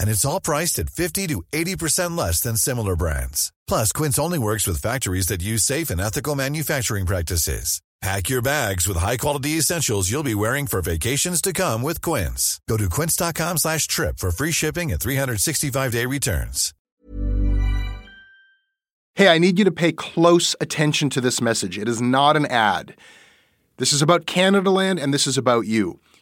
And it's all priced at 50 to 80% less than similar brands. Plus, Quince only works with factories that use safe and ethical manufacturing practices. Pack your bags with high-quality essentials you'll be wearing for vacations to come with Quince. Go to quince.com slash trip for free shipping and 365-day returns. Hey, I need you to pay close attention to this message. It is not an ad. This is about Canadaland and this is about you.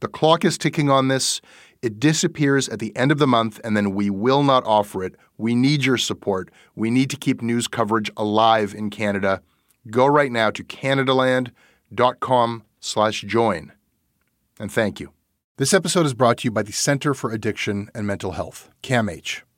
The clock is ticking on this. It disappears at the end of the month, and then we will not offer it. We need your support. We need to keep news coverage alive in Canada. Go right now to canadaland.com slash join. And thank you. This episode is brought to you by the Center for Addiction and Mental Health, CAMH.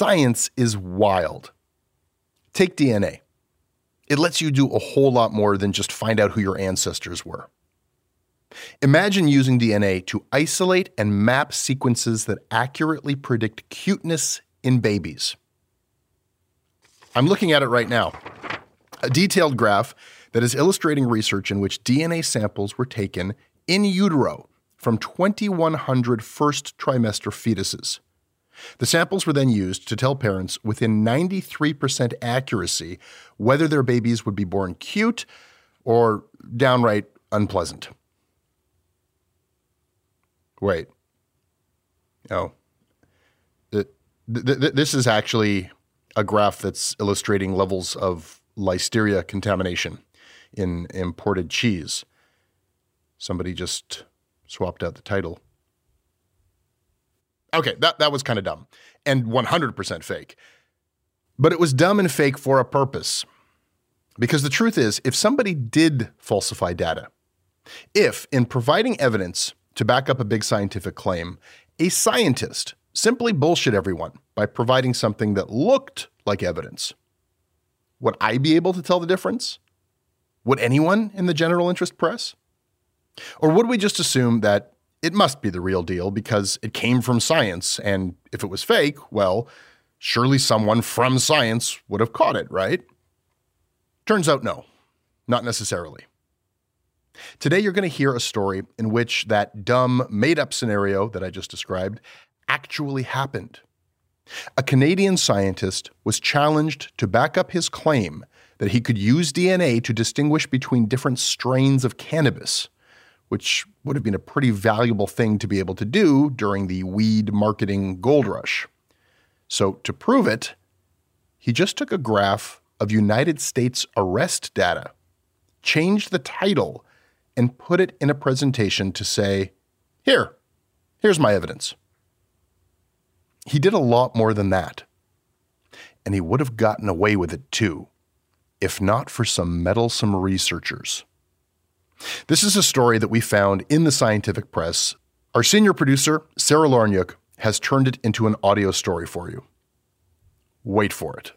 Science is wild. Take DNA. It lets you do a whole lot more than just find out who your ancestors were. Imagine using DNA to isolate and map sequences that accurately predict cuteness in babies. I'm looking at it right now. A detailed graph that is illustrating research in which DNA samples were taken in utero from 2,100 first trimester fetuses. The samples were then used to tell parents within 93% accuracy whether their babies would be born cute or downright unpleasant. Wait. Oh. th- th- this is actually a graph that's illustrating levels of listeria contamination in imported cheese. Somebody just swapped out the title. Okay, that, that was kind of dumb and 100% fake. But it was dumb and fake for a purpose. Because the truth is, if somebody did falsify data, if in providing evidence to back up a big scientific claim, a scientist simply bullshit everyone by providing something that looked like evidence, would I be able to tell the difference? Would anyone in the general interest press? Or would we just assume that it must be the real deal because it came from science. And if it was fake, well, surely someone from science would have caught it, right? Turns out, no, not necessarily. Today, you're going to hear a story in which that dumb, made up scenario that I just described actually happened. A Canadian scientist was challenged to back up his claim that he could use DNA to distinguish between different strains of cannabis which would have been a pretty valuable thing to be able to do during the weed marketing gold rush. So, to prove it, he just took a graph of United States arrest data, changed the title, and put it in a presentation to say, Here, here's my evidence. He did a lot more than that. And he would have gotten away with it too, if not for some meddlesome researchers. This is a story that we found in the scientific press. Our senior producer, Sarah Lornyuk, has turned it into an audio story for you. Wait for it.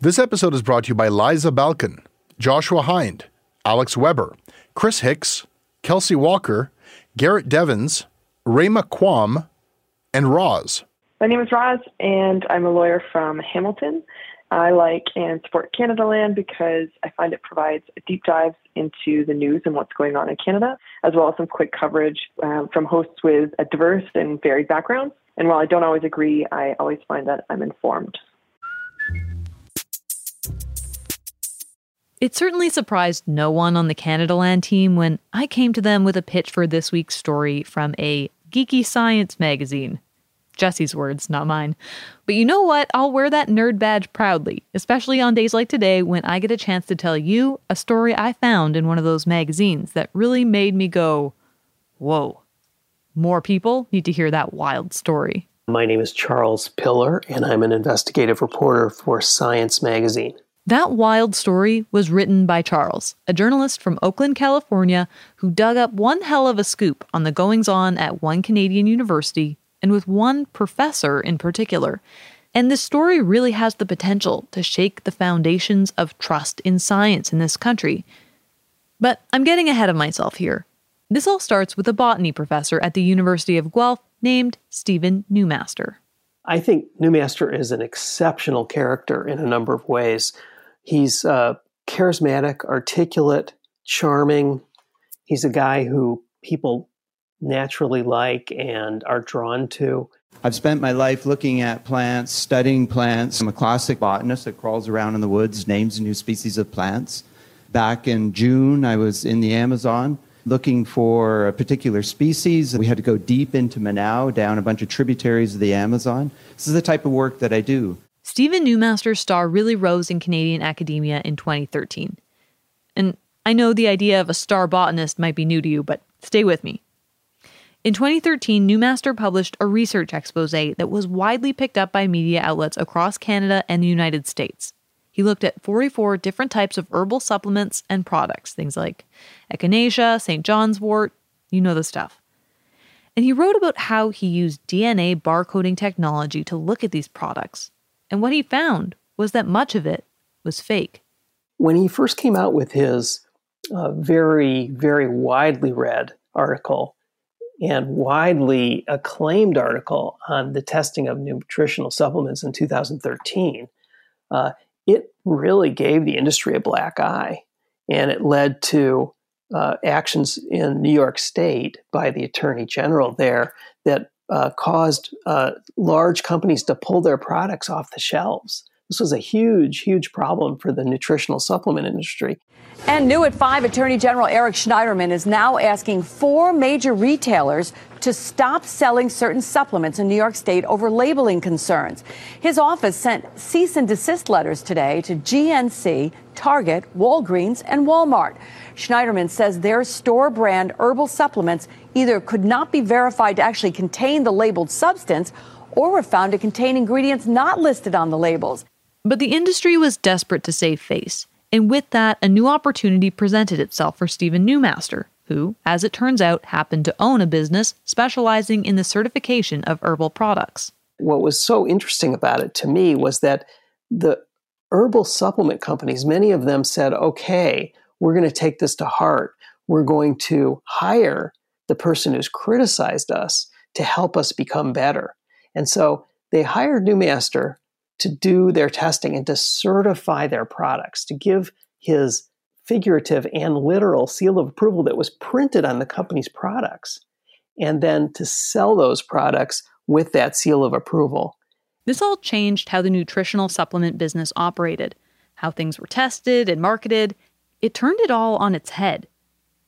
This episode is brought to you by Liza Balkin, Joshua Hind, Alex Weber, Chris Hicks, Kelsey Walker, Garrett Devins, Rayma Quam, and Roz. My name is Roz, and I'm a lawyer from Hamilton. I like and support Canadaland because I find it provides deep dives into the news and what's going on in Canada, as well as some quick coverage um, from hosts with a diverse and varied backgrounds. And while I don't always agree, I always find that I'm informed. It certainly surprised no one on the Canadaland team when I came to them with a pitch for this week's story from a geeky science magazine. Jesse's words, not mine. But you know what? I'll wear that nerd badge proudly, especially on days like today when I get a chance to tell you a story I found in one of those magazines that really made me go, whoa. More people need to hear that wild story. My name is Charles Piller, and I'm an investigative reporter for Science Magazine. That wild story was written by Charles, a journalist from Oakland, California, who dug up one hell of a scoop on the goings on at one Canadian university and with one professor in particular. And this story really has the potential to shake the foundations of trust in science in this country. But I'm getting ahead of myself here. This all starts with a botany professor at the University of Guelph named Stephen Newmaster. I think Newmaster is an exceptional character in a number of ways. He's uh, charismatic, articulate, charming. He's a guy who people naturally like and are drawn to. I've spent my life looking at plants, studying plants. I'm a classic botanist that crawls around in the woods, names new species of plants. Back in June, I was in the Amazon looking for a particular species. We had to go deep into Manaus, down a bunch of tributaries of the Amazon. This is the type of work that I do. Stephen Newmaster's star really rose in Canadian academia in 2013. And I know the idea of a star botanist might be new to you, but stay with me. In 2013, Newmaster published a research expose that was widely picked up by media outlets across Canada and the United States. He looked at 44 different types of herbal supplements and products, things like echinacea, St. John's wort, you know the stuff. And he wrote about how he used DNA barcoding technology to look at these products and what he found was that much of it was fake. When he first came out with his uh, very, very widely read article and widely acclaimed article on the testing of nutritional supplements in 2013, uh, it really gave the industry a black eye. And it led to uh, actions in New York State by the Attorney General there that uh, caused uh, large companies to pull their products off the shelves. This was a huge, huge problem for the nutritional supplement industry. And new at 5, Attorney General Eric Schneiderman is now asking four major retailers to stop selling certain supplements in New York State over labeling concerns. His office sent cease and desist letters today to GNC, Target, Walgreens, and Walmart. Schneiderman says their store brand herbal supplements either could not be verified to actually contain the labeled substance or were found to contain ingredients not listed on the labels. But the industry was desperate to save face. And with that, a new opportunity presented itself for Stephen Newmaster, who, as it turns out, happened to own a business specializing in the certification of herbal products. What was so interesting about it to me was that the herbal supplement companies, many of them said, okay, we're going to take this to heart. We're going to hire the person who's criticized us to help us become better. And so they hired Newmaster to do their testing and to certify their products, to give his figurative and literal seal of approval that was printed on the company's products, and then to sell those products with that seal of approval. This all changed how the nutritional supplement business operated, how things were tested and marketed. It turned it all on its head.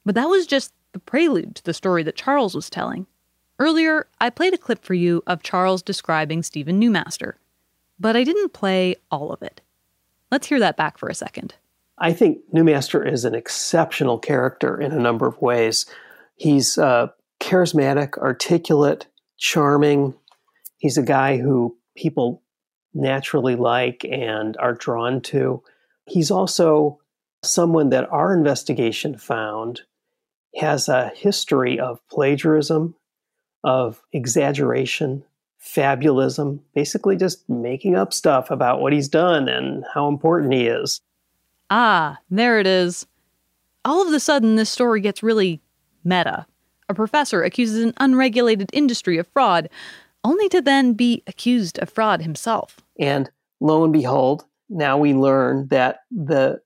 But that was just the prelude to the story that Charles was telling. Earlier, I played a clip for you of Charles describing Stephen Newmaster, but I didn't play all of it. Let's hear that back for a second. I think Newmaster is an exceptional character in a number of ways. He's uh, charismatic, articulate, charming. He's a guy who people naturally like and are drawn to. He's also someone that our investigation found has a history of plagiarism, of exaggeration, fabulism, basically just making up stuff about what he's done and how important he is. Ah, there it is. All of a sudden, this story gets really meta. A professor accuses an unregulated industry of fraud, only to then be accused of fraud himself. And lo and behold, now we learn that the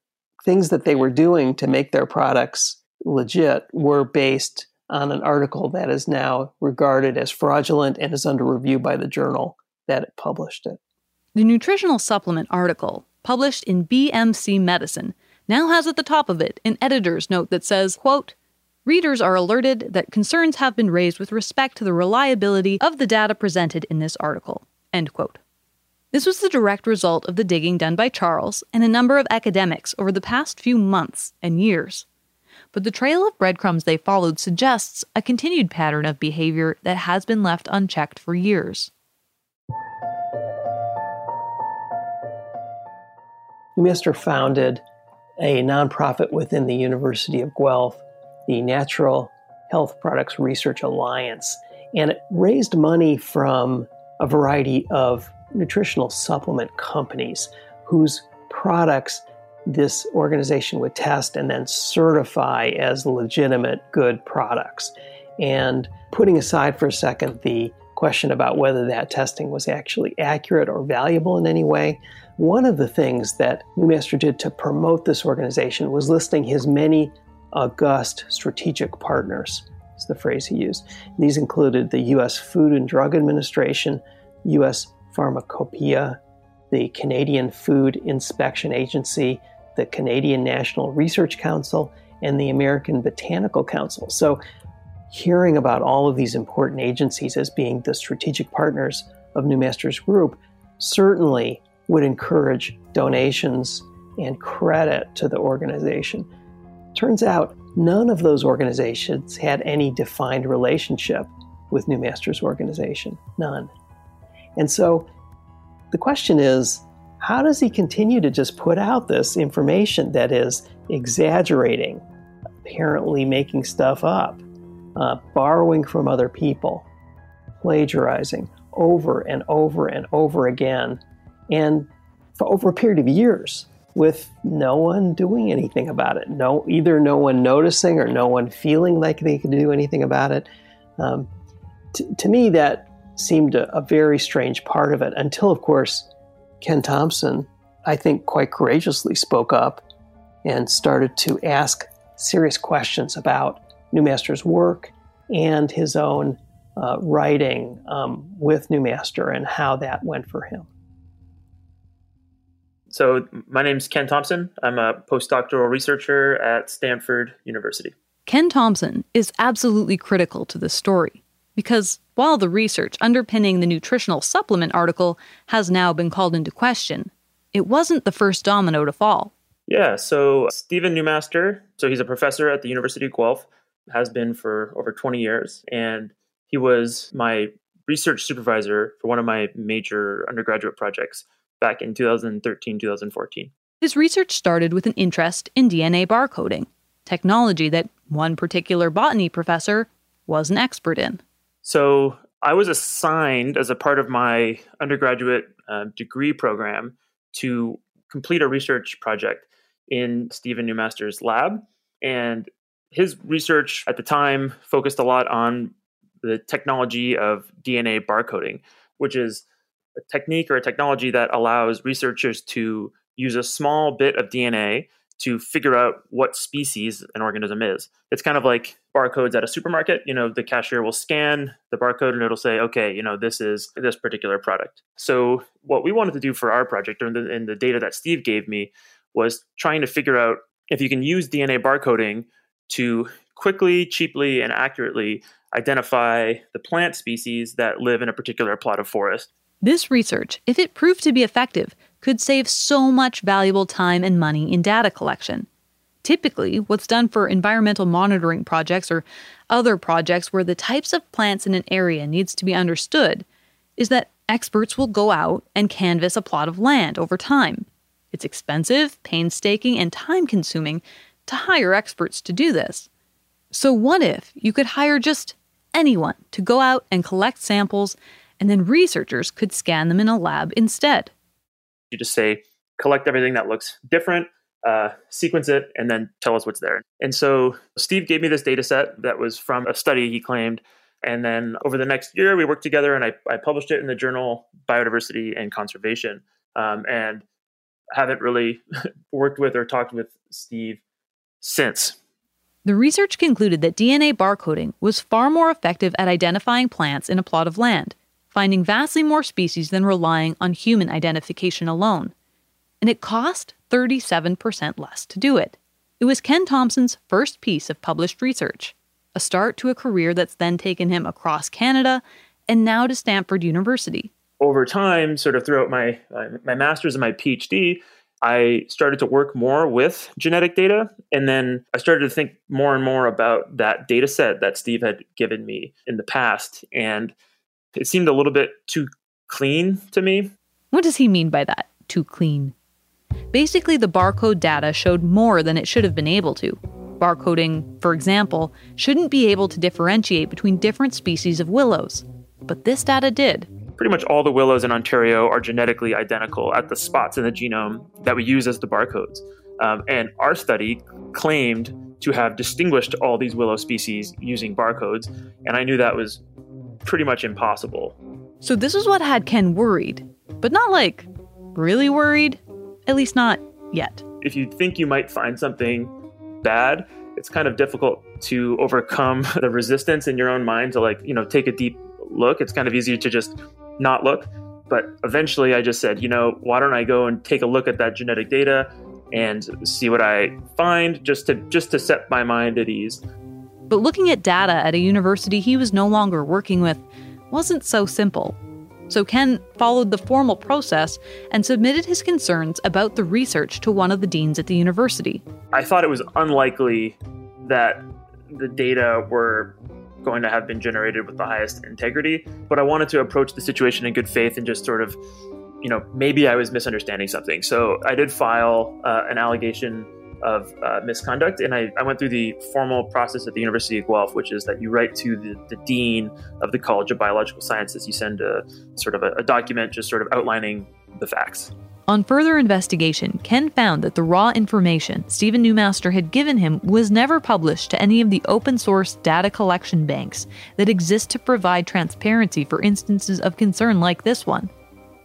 things that they were doing to make their products legit were based on an article that is now regarded as fraudulent and is under review by the journal that published it. The nutritional supplement article, published in BMC Medicine, now has at the top of it an editor's note that says, quote, Readers are alerted that concerns have been raised with respect to the reliability of the data presented in this article. End quote. This was the direct result of the digging done by Charles and a number of academics over the past few months and years. But the trail of breadcrumbs they followed suggests a continued pattern of behavior that has been left unchecked for years. Mister founded a nonprofit within the University of Guelph, the Natural Health Products Research Alliance, and it raised money from a variety of nutritional supplement companies whose products this organization would test and then certify as legitimate good products. And putting aside for a second the question about whether that testing was actually accurate or valuable in any way, one of the things that Newmaster did to promote this organization was listing his many august strategic partners, is the phrase he used. These included the U.S. Food and Drug Administration, U.S. Pharmacopoeia, the Canadian Food Inspection Agency, the Canadian National Research Council, and the American Botanical Council. So, hearing about all of these important agencies as being the strategic partners of Newmaster's group certainly would encourage donations and credit to the organization. Turns out none of those organizations had any defined relationship with Newmaster's organization. None. And so the question is how does he continue to just put out this information that is exaggerating, apparently making stuff up, uh, borrowing from other people, plagiarizing over and over and over again, and for over a period of years with no one doing anything about it. No, either no one noticing or no one feeling like they could do anything about it. Um, t- to me, that seemed a, a very strange part of it until, of course, Ken Thompson, I think, quite courageously spoke up and started to ask serious questions about Newmaster's work and his own uh, writing um, with Newmaster and how that went for him. So, my name is Ken Thompson. I'm a postdoctoral researcher at Stanford University. Ken Thompson is absolutely critical to this story because while the research underpinning the nutritional supplement article has now been called into question, it wasn't the first domino to fall. Yeah, so Stephen Newmaster, so he's a professor at the University of Guelph, has been for over 20 years, and he was my research supervisor for one of my major undergraduate projects back in 2013 2014. His research started with an interest in DNA barcoding, technology that one particular botany professor was an expert in. So I was assigned as a part of my undergraduate uh, degree program to complete a research project in Stephen Newmaster's lab. And his research at the time focused a lot on the technology of DNA barcoding, which is a technique or a technology that allows researchers to use a small bit of DNA to figure out what species an organism is. It's kind of like barcodes at a supermarket. You know, the cashier will scan the barcode and it'll say, okay, you know, this is this particular product. So what we wanted to do for our project and the, the data that Steve gave me was trying to figure out if you can use DNA barcoding to quickly, cheaply, and accurately identify the plant species that live in a particular plot of forest. This research, if it proved to be effective, could save so much valuable time and money in data collection. Typically, what's done for environmental monitoring projects or other projects where the types of plants in an area needs to be understood is that experts will go out and canvass a plot of land over time. It's expensive, painstaking, and time consuming to hire experts to do this. So, what if you could hire just anyone to go out and collect samples and then researchers could scan them in a lab instead? You just say, collect everything that looks different, uh, sequence it, and then tell us what's there. And so Steve gave me this data set that was from a study he claimed. And then over the next year, we worked together and I, I published it in the journal Biodiversity and Conservation. Um, and haven't really worked with or talked with Steve since. The research concluded that DNA barcoding was far more effective at identifying plants in a plot of land, finding vastly more species than relying on human identification alone. And it cost 37% less to do it. It was Ken Thompson's first piece of published research, a start to a career that's then taken him across Canada and now to Stanford University. Over time, sort of throughout my uh, my master's and my PhD, I started to work more with genetic data, and then I started to think more and more about that data set that Steve had given me in the past, and it seemed a little bit too clean to me. What does he mean by that? Too clean? Basically, the barcode data showed more than it should have been able to. Barcoding, for example, shouldn't be able to differentiate between different species of willows. But this data did. Pretty much all the willows in Ontario are genetically identical at the spots in the genome that we use as the barcodes. Um, and our study claimed to have distinguished all these willow species using barcodes, and I knew that was pretty much impossible. So, this is what had Ken worried, but not like really worried. At least not yet. If you think you might find something bad, it's kind of difficult to overcome the resistance in your own mind to like, you know, take a deep look. It's kind of easy to just not look. But eventually I just said, you know, why don't I go and take a look at that genetic data and see what I find just to just to set my mind at ease. But looking at data at a university he was no longer working with wasn't so simple. So Ken followed the formal process and submitted his concerns about the research to one of the deans at the university. I thought it was unlikely that the data were going to have been generated with the highest integrity, but I wanted to approach the situation in good faith and just sort of, you know, maybe I was misunderstanding something. So I did file uh, an allegation of uh, misconduct. And I, I, went through the formal process at the University of Guelph, which is that you write to the, the dean of the College of Biological Sciences. You send a sort of a, a document just sort of outlining the facts. On further investigation, Ken found that the raw information Stephen Newmaster had given him was never published to any of the open source data collection banks that exist to provide transparency for instances of concern like this one.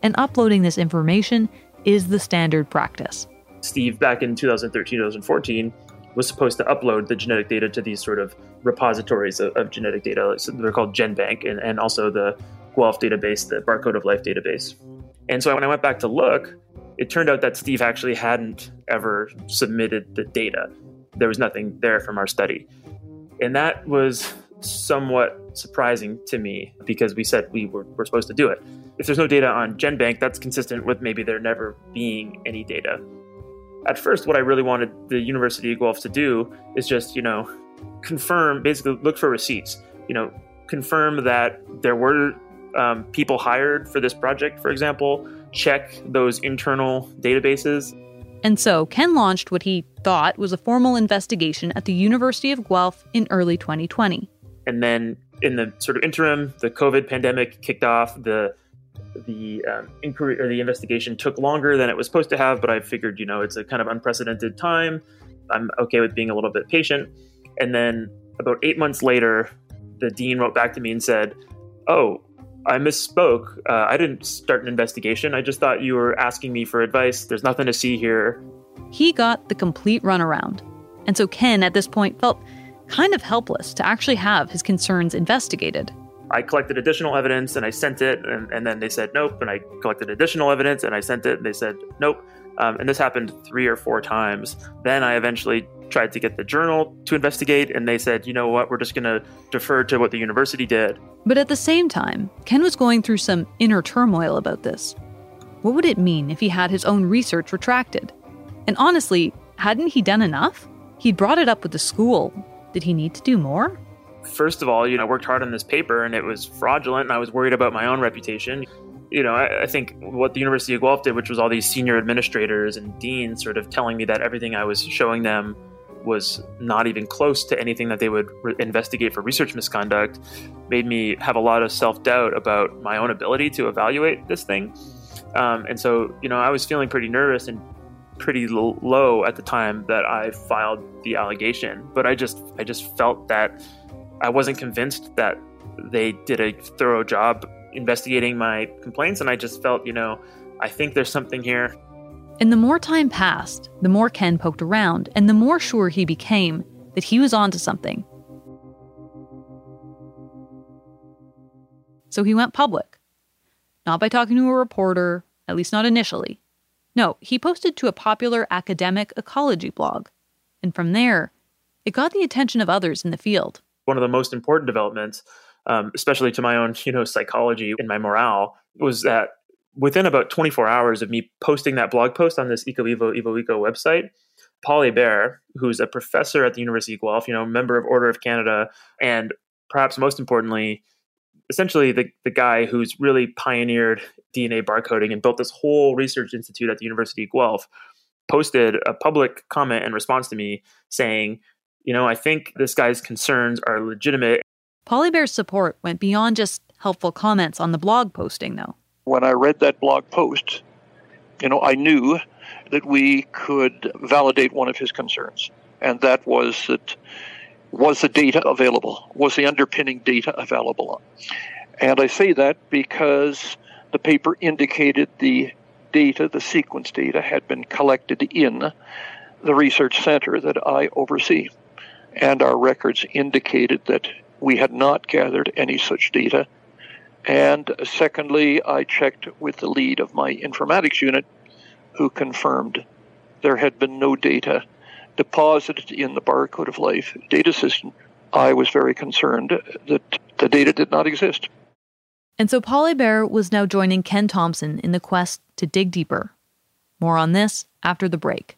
And uploading this information is the standard practice. Steve, back in 2013, 2014, was supposed to upload the genetic data to these sort of repositories of, of genetic data. So they're called GenBank and, and also the Guelph database, the Barcode of Life database. And so when I went back to look, it turned out that Steve actually hadn't ever submitted the data. There was nothing there from our study. And that was somewhat surprising to me because we said we were, were supposed to do it. If there's no data on GenBank, that's consistent with maybe there never being any data at first, what I really wanted the University of Guelph to do is just, you know, confirm, basically look for receipts, you know, confirm that there were um, people hired for this project, for example, check those internal databases. And so Ken launched what he thought was a formal investigation at the University of Guelph in early 2020. And then in the sort of interim, the COVID pandemic kicked off. The the um, inquiry or the investigation took longer than it was supposed to have, but I figured, you know, it's a kind of unprecedented time. I'm okay with being a little bit patient. And then about eight months later, the dean wrote back to me and said, Oh, I misspoke. Uh, I didn't start an investigation. I just thought you were asking me for advice. There's nothing to see here. He got the complete runaround. And so Ken, at this point, felt kind of helpless to actually have his concerns investigated. I collected additional evidence and I sent it, and, and, then they said nope. And I collected additional evidence and I sent it, and they said nope. Um, and this happened three or four times. Then I eventually tried to get the journal to investigate, and they said, you know what, we're just going to defer to what the university did. But at the same time, Ken was going through some inner turmoil about this. What would it mean if he had his own research retracted? And honestly, hadn't he done enough? He'd brought it up with the school. Did he need to do more? First of all, you know, I worked hard on this paper and it was fraudulent and I was worried about my own reputation. You know, I, I, think what the University of Guelph did, which was all these senior administrators and deans sort of telling me that everything I was showing them was not even close to anything that they would re- investigate for research misconduct, made me have a lot of self doubt about my own ability to evaluate this thing. Um, and so, you know, I was feeling pretty nervous and pretty low at the time that I filed the allegation. But I just, I just felt that I wasn't convinced that they did a thorough job investigating my complaints, and I just felt, you know, I think there's something here. And the more time passed, the more Ken poked around, and the more sure he became that he was onto something. So he went public. Not by talking to a reporter, at least not initially. No, he posted to a popular academic ecology blog. And from there, it got the attention of others in the field. One of the most important developments, um, especially to my own, you know, psychology and my morale, was that within about 24 hours of me posting that blog post on this EcoEvo Evo Eco website, Paul Hébert, who's a professor at the University of Guelph, you know, member of Order of Canada, and perhaps most importantly, essentially the, the guy who's really pioneered DNA barcoding and built this whole research institute at the University of Guelph, posted a public comment in response to me saying, you know, I think this guy's concerns are legitimate. Paul Hébert's support went beyond just helpful comments on the blog posting, though. When I read that blog post, you know, I knew that we could validate one of his concerns, and that was that was the data available? Was the underpinning data available? And I say that because the paper indicated the data, the sequence data, had been collected in the research center that I oversee. And our records indicated that we had not gathered any such data. And secondly, I checked with the lead of my informatics unit, who confirmed there had been no data deposited in the Barcode of Life data system, I was very concerned that the data did not exist. And so Paul Hébert was now joining Ken Thompson in the quest to dig deeper. More on this after the break.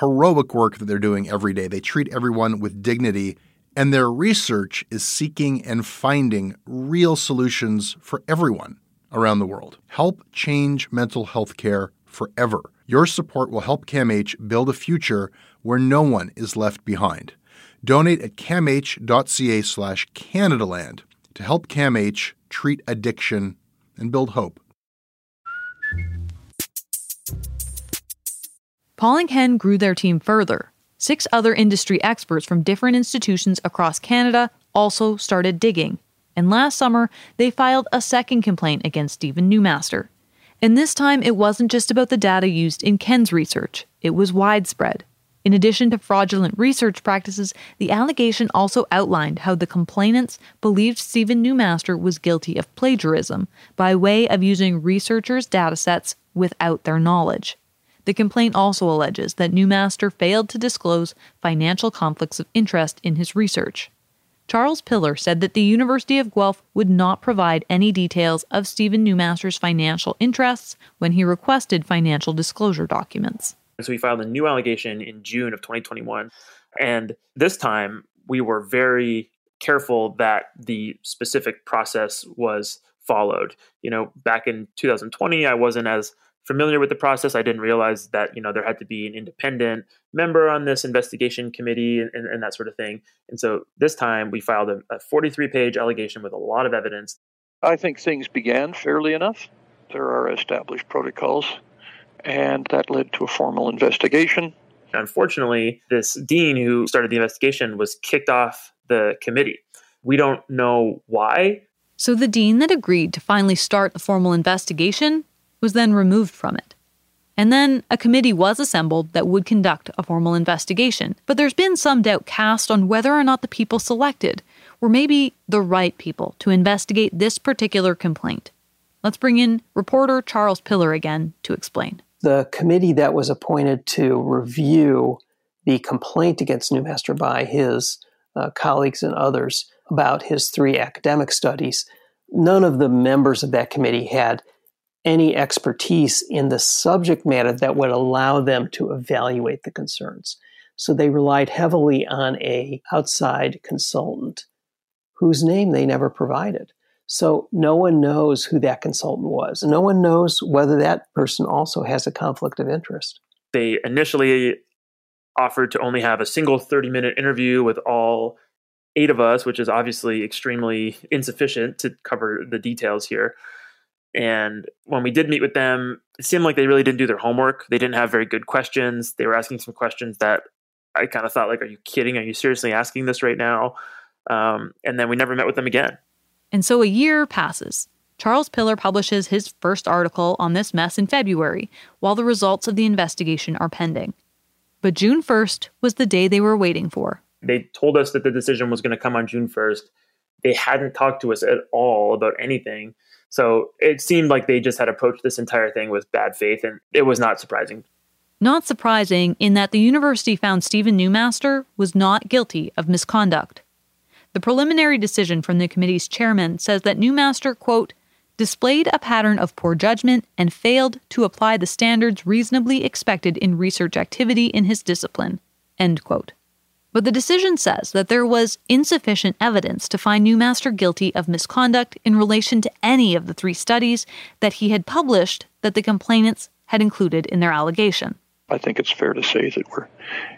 heroic work that they're doing every day. They treat everyone with dignity, and their research is seeking and finding real solutions for everyone around the world. Help change mental health care forever. Your support will help CAMH build a future where no one is left behind. Donate at camh.ca slash Canadaland to help CAMH treat addiction, and build hope. Paul and Ken grew their team further. Six other industry experts from different institutions across Canada also started digging. And last summer, they filed a second complaint against Stephen Newmaster. And this time, it wasn't just about the data used in Ken's research, it was widespread. In addition to fraudulent research practices, the allegation also outlined how the complainants believed Stephen Newmaster was guilty of plagiarism by way of using researchers' datasets without their knowledge. The complaint also alleges that Newmaster failed to disclose financial conflicts of interest in his research. Charles Piller said that the University of Guelph would not provide any details of Stephen Newmaster's financial interests when he requested financial disclosure documents. So we filed a new allegation in June of 2021. And this time we were very careful that the specific process was followed. You know, back in 2020, I wasn't as familiar with the process. I didn't realize that you know there had to be an independent member on this investigation committee and, and that sort of thing. And so this time we filed a, a 43 page allegation with a lot of evidence. I think things began fairly enough. There are established protocols, and that led to a formal investigation. Unfortunately, this dean who started the investigation was kicked off the committee. We don't know why. So the dean that agreed to finally start the formal investigation was then removed from it. And then a committee was assembled that would conduct a formal investigation. But there's been some doubt cast on whether or not the people selected were maybe the right people to investigate this particular complaint. Let's bring in reporter Charles Piller again to explain. The committee that was appointed to review the complaint against Newmaster by his uh, colleagues and others about his three academic studies, none of the members of that committee had any expertise in the subject matter that would allow them to evaluate the concerns. So they relied heavily on a outside consultant whose name they never provided. So no one knows who that consultant was. No one knows whether that person also has a conflict of interest. They initially offered to only have a single 30 minute interview with all eight of us, which is obviously extremely insufficient to cover the details here. And when we did meet with them, it seemed like they really didn't do their homework. They didn't have very good questions. They were asking some questions that I kind of thought, like, are you kidding? Are you seriously asking this right now? Um, and then we never met with them again. And so a year passes. Charles Piller publishes his first article on this mess in February, while the results of the investigation are pending. But June 1st was the day they were waiting for. They told us that the decision was going to come on June 1st. They hadn't talked to us at all about anything. So it seemed like they just had approached this entire thing with bad faith, and it was not surprising. Not surprising in that the university found Stephen Newmaster was not guilty of misconduct. The preliminary decision from the committee's chairman says that Newmaster, quote, displayed a pattern of poor judgment and failed to apply the standards reasonably expected in research activity in his discipline, end quote. But the decision says that there was insufficient evidence to find Newmaster guilty of misconduct in relation to any of the three studies that he had published that the complainants had included in their allegation. I think it's fair to say that we're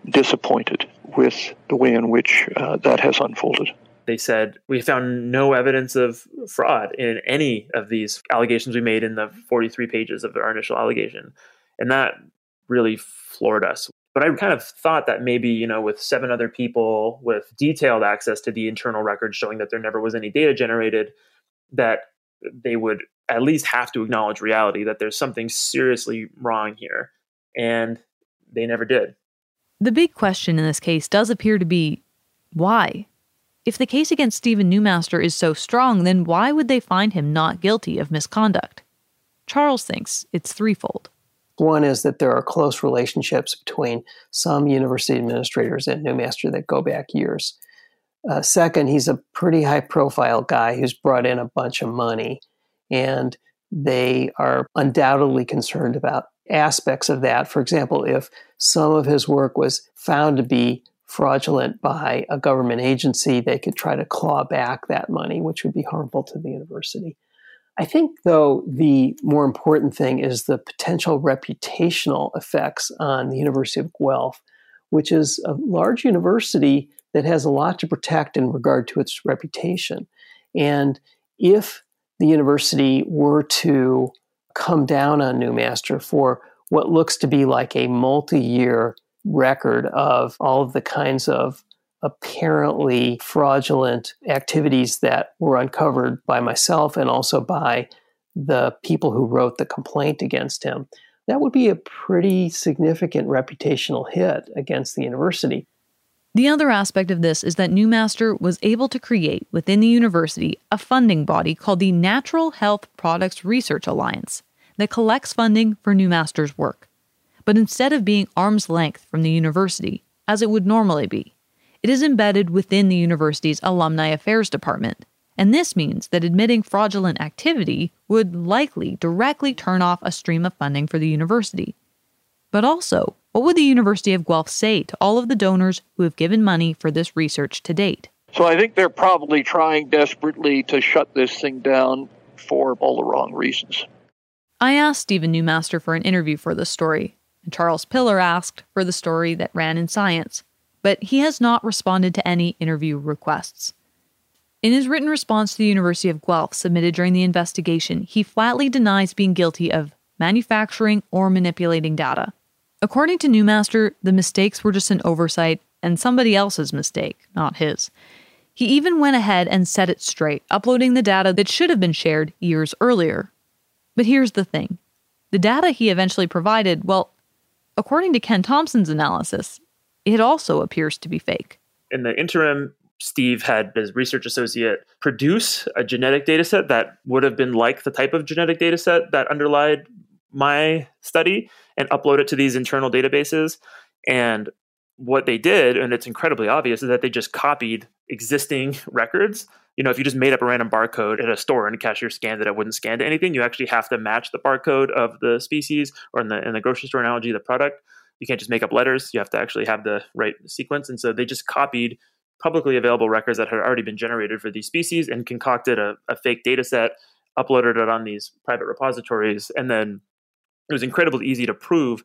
disappointed with the way in which uh, that has unfolded. They said, We found no evidence of fraud in any of these allegations we made in the 43 pages of our initial allegation. And that really floored us. But I kind of thought that maybe, you know, with seven other people with detailed access to the internal records showing that there never was any data generated, that they would at least have to acknowledge reality that there's something seriously wrong here. And they never did. The big question in this case does appear to be why? If the case against Stephen Newmaster is so strong, then why would they find him not guilty of misconduct? Charles thinks it's threefold. One is that there are close relationships between some university administrators and Newmaster that go back years. Uh, second, he's a pretty high profile guy who's brought in a bunch of money, and they are undoubtedly concerned about aspects of that. For example, if some of his work was found to be fraudulent by a government agency, they could try to claw back that money, which would be harmful to the university. I think, though, the more important thing is the potential reputational effects on the University of Guelph, which is a large university that has a lot to protect in regard to its reputation. And if the university were to come down on Newmaster for what looks to be like a multi year record of all of the kinds of apparently fraudulent activities that were uncovered by myself and also by the people who wrote the complaint against him. that would be a pretty significant reputational hit against the university. The other aspect of this is that Newmaster was able to create within the university a funding body called the Natural Health Products Research Alliance that collects funding for Newmaster's work. But instead of being arm's length from the university, as it would normally be, it is embedded within the university's Alumni Affairs Department. And this means that admitting fraudulent activity would likely directly turn off a stream of funding for the university. But also, what would the University of Guelph say to all of the donors who have given money for this research to date? So I think they're probably trying desperately to shut this thing down for all the wrong reasons. I asked Stephen Newmaster for an interview for this story, and Charles Piller asked for the story that ran in Science, but he has not responded to any interview requests. In his written response to the University of Guelph submitted during the investigation, he flatly denies being guilty of manufacturing or manipulating data. According to Newmaster, the mistakes were just an oversight and somebody else's mistake, not his. He even went ahead and set it straight, uploading the data that should have been shared years earlier. But here's the thing the data he eventually provided, well, according to Ken Thompson's analysis, it also appears to be fake. In the interim, Steve had his research associate produce a genetic data set that would have been like the type of genetic data set that underlied my study and upload it to these internal databases. And what they did, and it's incredibly obvious, is that they just copied existing records. You know, if you just made up a random barcode at a store and a cashier scanned it, it wouldn't scan to anything. You actually have to match the barcode of the species, or in the in the grocery store analogy, the product. You can't just make up letters. You have to actually have the right sequence. And so they just copied publicly available records that had already been generated for these species and concocted a, a fake data set, uploaded it on these private repositories, and then it was incredibly easy to prove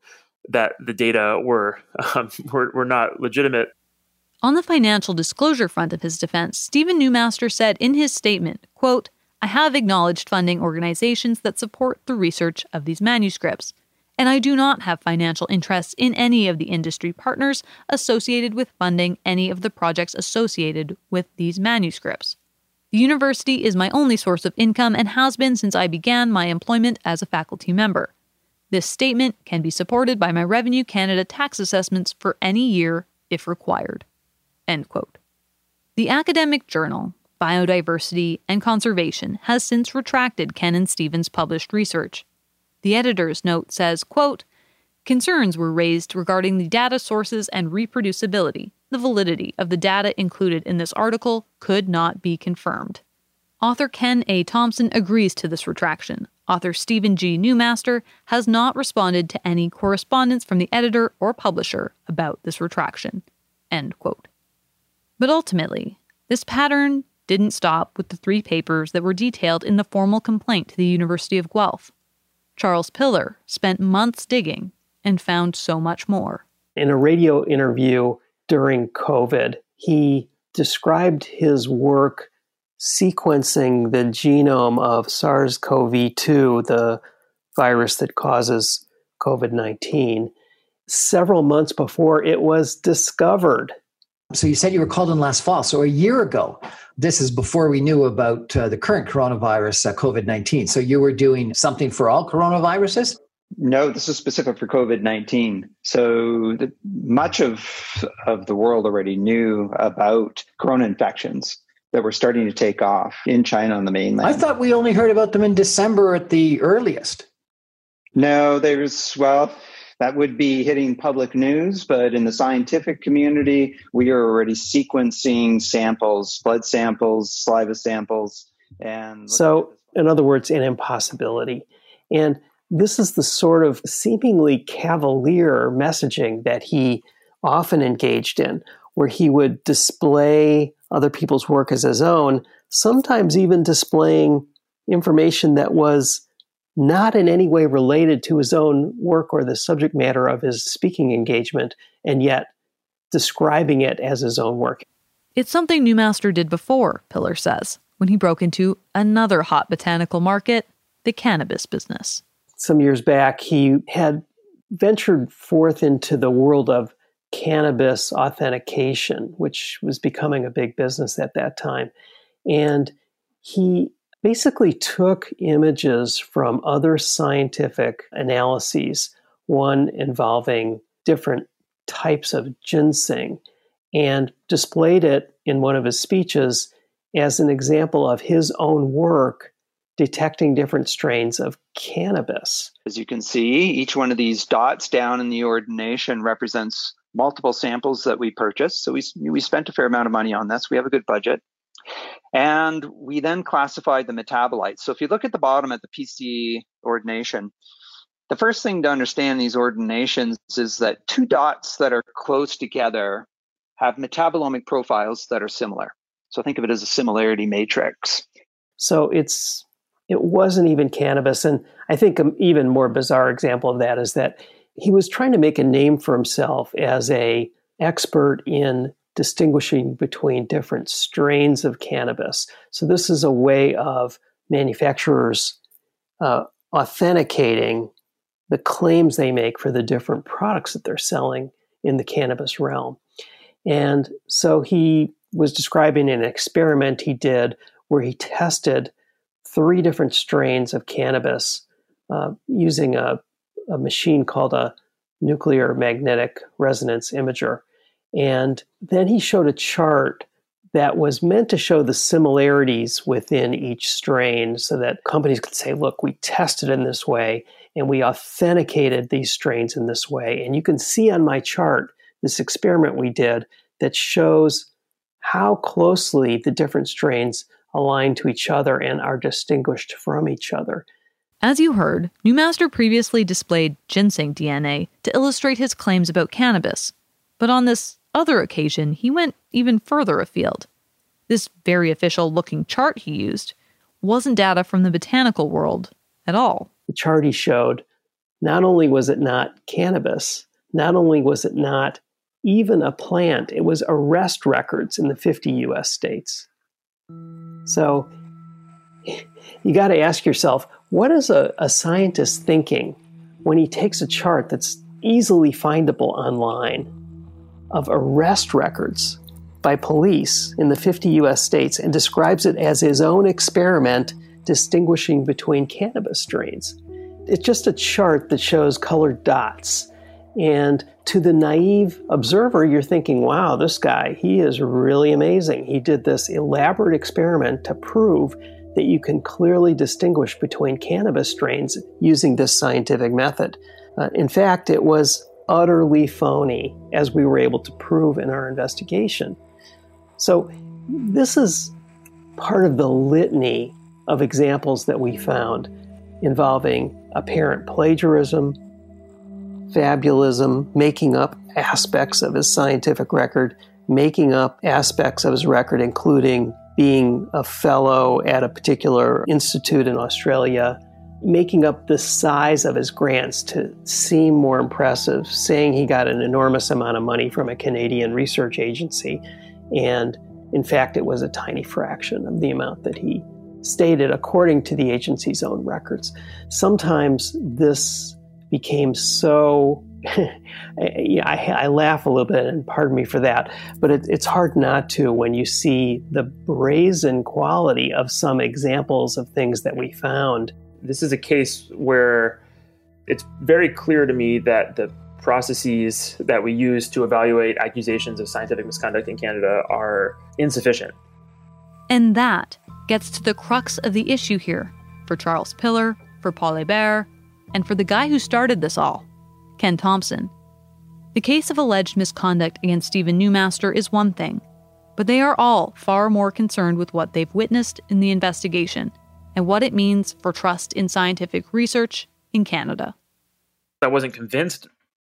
that the data were, um, were, were not legitimate. On the financial disclosure front of his defense, Stephen Newmaster said in his statement, quote, I have acknowledged funding organizations that support the research of these manuscripts, and I do not have financial interests in any of the industry partners associated with funding any of the projects associated with these manuscripts. The university is my only source of income and has been since I began my employment as a faculty member. This statement can be supported by my Revenue Canada tax assessments for any year if required. End quote. The academic journal, Biodiversity and Conservation, has since retracted Ken and Stephen's published research. The editor's note says, quote, Concerns were raised regarding the data sources and reproducibility. The validity of the data included in this article could not be confirmed. Author Ken A. Thompson agrees to this retraction. Author Stephen G. Newmaster has not responded to any correspondence from the editor or publisher about this retraction. End quote. But ultimately, this pattern didn't stop with the three papers that were detailed in the formal complaint to the University of Guelph. Charles Piller spent months digging and found so much more. In a radio interview during COVID, he described his work sequencing the genome of SARS CoV 2, the virus that causes COVID 19, several months before it was discovered. So you said you were called in last fall. So a year ago, this is before we knew about uh, the current coronavirus, uh, COVID 19. So you were doing something for all coronaviruses? No, this is specific for COVID 19. So the, much of, of the world already knew about corona infections that were starting to take off in China on the mainland. I thought we only heard about them in December at the earliest. No, there's, well, that would be hitting public news, but in the scientific community, we are already sequencing samples, blood samples, saliva samples. And so, in other words, an impossibility. And this is the sort of seemingly cavalier messaging that he often engaged in, where he would display other people's work as his own, sometimes even displaying information that was not in any way related to his own work or the subject matter of his speaking engagement, and yet describing it as his own work. It's something Newmaster did before, Piller says, when he broke into another hot botanical market, the cannabis business. Some years back, he had ventured forth into the world of cannabis authentication, which was becoming a big business at that time. And he basically took images from other scientific analyses one involving different types of ginseng, and displayed it in one of his speeches as an example of his own work detecting different strains of cannabis. As you can see, each one of these dots down in the ordination represents multiple samples that we purchased. So we, we spent a fair amount of money on this. We have a good budget. And we then classified the metabolites. So if you look at the bottom at the PC ordination, the first thing to understand these ordinations is that two dots that are close together have metabolomic profiles that are similar. So think of it as a similarity matrix. So it's it wasn't even cannabis, and I think an even more bizarre example of that is that he was trying to make a name for himself as a expert in distinguishing between different strains of cannabis. So this is a way of manufacturers uh, authenticating the claims they make for the different products that they're selling in the cannabis realm. And so he was describing an experiment he did where he tested three different strains of cannabis uh, using a, a machine called a nuclear magnetic resonance imager. And then he showed a chart that was meant to show the similarities within each strain so that companies could say, look, we tested in this way and we authenticated these strains in this way. And you can see on my chart this experiment we did that shows how closely the different strains align to each other and are distinguished from each other. As you heard, Newmaster previously displayed ginseng DNA to illustrate his claims about cannabis. But on this other occasion, he went even further afield. This very official looking chart he used wasn't data from the botanical world at all. The chart he showed, not only was it not cannabis, not only was it not even a plant, it was arrest records in the 50 US states. So you got to ask yourself what is a, a scientist thinking when he takes a chart that's easily findable online of arrest records by police in the 50 US states and describes it as his own experiment distinguishing between cannabis strains? It's just a chart that shows colored dots. And to the naive observer, you're thinking, wow, this guy, he is really amazing. He did this elaborate experiment to prove that you can clearly distinguish between cannabis strains using this scientific method. Uh, in fact, it was utterly phony, as we were able to prove in our investigation. So, this is part of the litany of examples that we found involving apparent plagiarism, fabulism, making up aspects of his scientific record, making up aspects of his record, including being a fellow at a particular institute in Australia, making up the size of his grants to seem more impressive, saying he got an enormous amount of money from a Canadian research agency. And in fact, it was a tiny fraction of the amount that he stated according to the agency's own records. Sometimes this became so I, I, laugh a little bit, and pardon me for that, but it, it's hard not to when you see the brazen quality of some examples of things that we found. This is a case where it's very clear to me that the processes that we use to evaluate accusations of scientific misconduct in Canada are insufficient. And that gets to the crux of the issue here for Charles Piller, for Paul Hébert, and for the guy who started this all, Ken Thompson. The case of alleged misconduct against Stephen Newmaster is one thing, but they are all far more concerned with what they've witnessed in the investigation and what it means for trust in scientific research in Canada. I wasn't convinced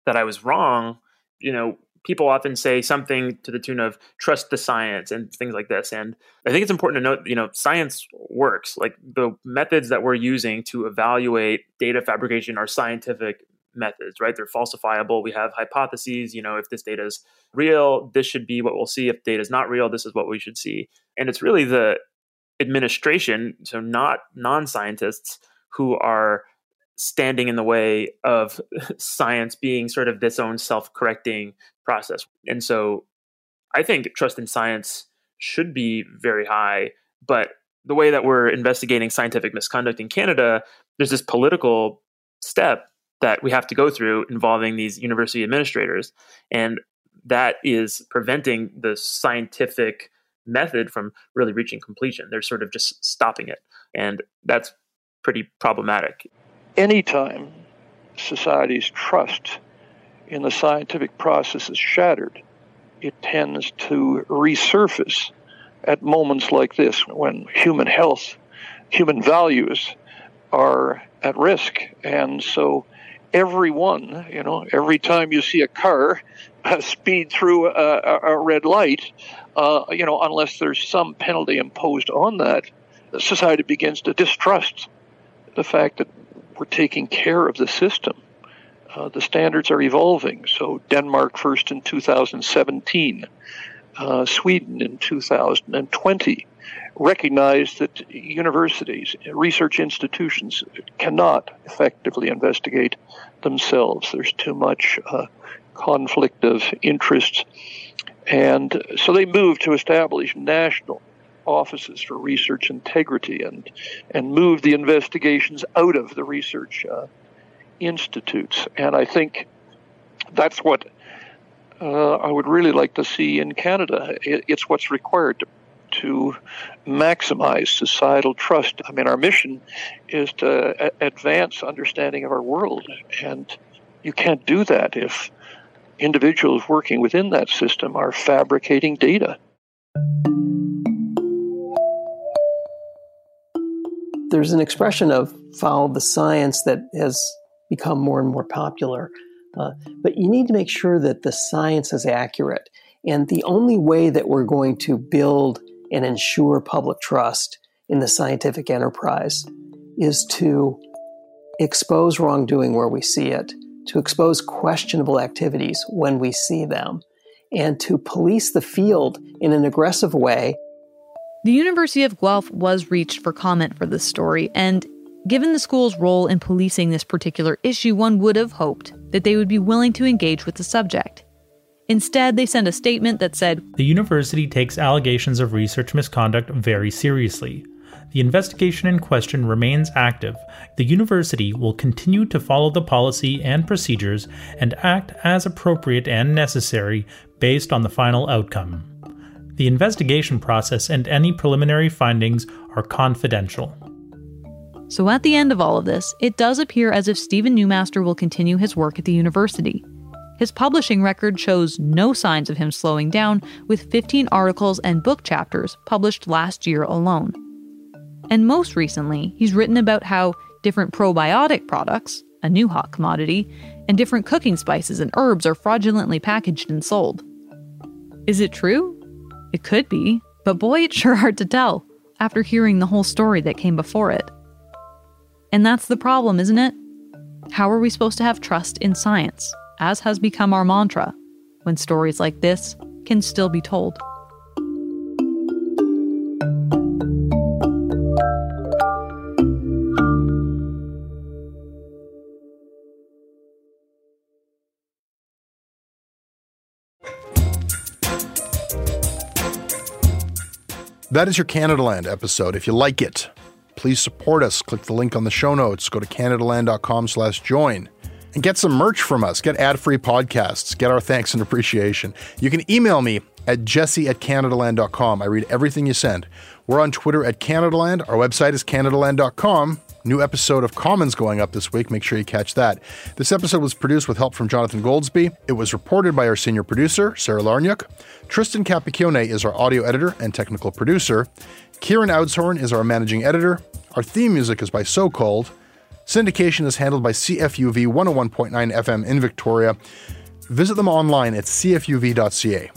that I was wrong. You know, people often say something to the tune of trust the science and things like this. And I think it's important to note, you know, science works. Like the methods that we're using to evaluate data fabrication are scientific methods, right? They're falsifiable. We have hypotheses, you know, if this data is real, this should be what we'll see. If data is not real, this is what we should see. And it's really the administration, so not non-scientists who are standing in the way of science being sort of this own self-correcting process. And so I think trust in science should be very high, but the way that we're investigating scientific misconduct in Canada, there's this political step that we have to go through involving these university administrators. And that is preventing the scientific method from really reaching completion. They're sort of just stopping it. And that's pretty problematic. Anytime society's trust in the scientific process is shattered, it tends to resurface at moments like this when human health, human values are at risk. And so everyone, you know, every time you see a car uh, speed through a, a red light, uh, you know, unless there's some penalty imposed on that, society begins to distrust the fact that we're taking care of the system. Uh, the standards are evolving. So Denmark first in 2017, uh, Sweden in 2020 recognized that universities, research institutions cannot effectively investigate themselves. There's too much uh, conflict of interests. And so they moved to establish national offices for research integrity and, and move the investigations out of the research uh, institutes. And I think that's what uh, I would really like to see in Canada. It, it's what's required to, to maximize societal trust. I mean, our mission is to a- advance understanding of our world, and you can't do that if individuals working within that system are fabricating data. There's an expression of follow the science that has become more and more popular. Uh, but you need to make sure that the science is accurate. And the only way that we're going to build and ensure public trust in the scientific enterprise is to expose wrongdoing where we see it, to expose questionable activities when we see them, and to police the field in an aggressive way. The University of Guelph was reached for comment for this story, and given the school's role in policing this particular issue, one would have hoped that they would be willing to engage with the subject. Instead, they sent a statement that said The university takes allegations of research misconduct very seriously. The investigation in question remains active. The university will continue to follow the policy and procedures and act as appropriate and necessary based on the final outcome. The investigation process and any preliminary findings are confidential. So, at the end of all of this, it does appear as if Stephen Newmaster will continue his work at the university. His publishing record shows no signs of him slowing down, with 15 articles and book chapters published last year alone. And most recently, he's written about how different probiotic products, a new hot commodity, and different cooking spices and herbs are fraudulently packaged and sold. Is it true? It could be, but boy, it's sure hard to tell after hearing the whole story that came before it. And that's the problem, isn't it? How are we supposed to have trust in science, as has become our mantra, when stories like this can still be told? That is your Canadaland episode. If you like it, please support us. Click the link on the show notes. Go to canadaland.com slash join and get some merch from us. Get ad-free podcasts. Get our thanks and appreciation. You can email me at jesse at canadaland.com. I read everything you send. We're on Twitter at Canadaland. Our website is canadaland.com. New episode of Commons going up this week. Make sure you catch that. This episode was produced with help from Jonathan Goldsbie. It was reported by our senior producer, Sarah Lawrynuik. Tristan Capacchione is our audio editor and technical producer. Kieran Oudshoorn is our managing editor. Our theme music is by So Cold. Syndication is handled by CFUV 101.9 FM in Victoria. Visit them online at cfuv.ca.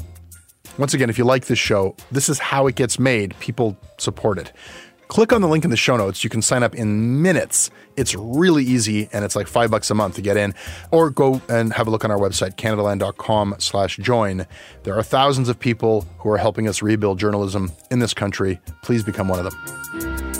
Once again, if you like this show, this is how it gets made. People support it. Click on the link in the show notes. You can sign up in minutes. It's really easy and it's like five bucks a month to get in. Or go and have a look on our website, canadaland.com slash join. There are thousands of people who are helping us rebuild journalism in this country. Please become one of them.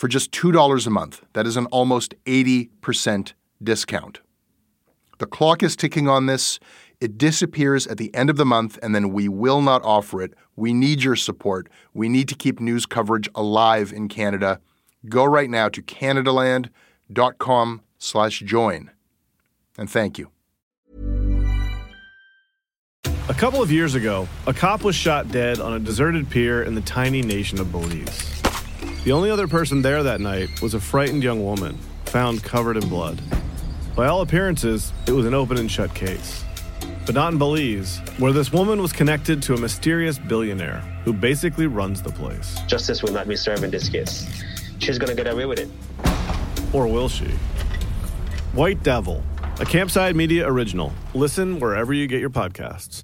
for just $2 a month. That is an almost 80% discount. The clock is ticking on this. It disappears at the end of the month, and then we will not offer it. We need your support. We need to keep news coverage alive in Canada. Go right now to canadaland.com slash join. And thank you. A couple of years ago, a cop was shot dead on a deserted pier in the tiny nation of Belize. The only other person there that night was a frightened young woman, found covered in blood. By all appearances, it was an open and shut case. But not in Belize, where this woman was connected to a mysterious billionaire who basically runs the place. Justice will not be served in this case. She's gonna get away with it. Or will she? White Devil, a Campside Media original. Listen wherever you get your podcasts.